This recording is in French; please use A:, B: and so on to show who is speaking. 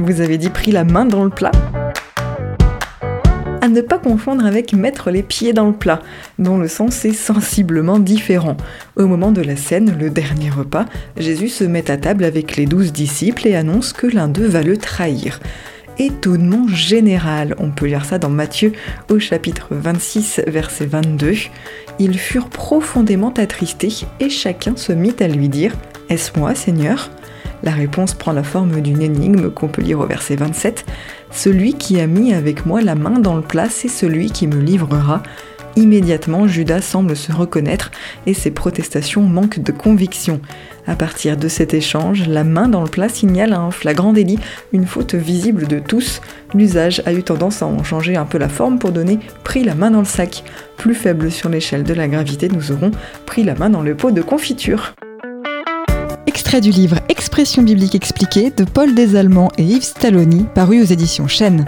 A: Vous avez dit pris la main dans le plat à ne pas confondre avec mettre les pieds dans le plat, dont le sens est sensiblement différent. Au moment de la scène, le dernier repas, Jésus se met à table avec les douze disciples et annonce que l'un d'eux va le trahir étonnement général. On peut lire ça dans Matthieu au chapitre 26, verset 22. Ils furent profondément attristés et chacun se mit à lui dire Est-ce moi, Seigneur? La réponse prend la forme d'une énigme qu'on peut lire au verset 27. Celui qui a mis avec moi la main dans le plat, c'est celui qui me livrera. Immédiatement, Judas semble se reconnaître et ses protestations manquent de conviction. À partir de cet échange, la main dans le plat signale un flagrant délit, une faute visible de tous. L'usage a eu tendance à en changer un peu la forme pour donner pris la main dans le sac. Plus faible sur l'échelle de la gravité, nous aurons pris la main dans le pot de confiture.
B: Extrait du livre Expression biblique expliquée de Paul Desallemands et Yves Stalloni, paru aux éditions Chênes.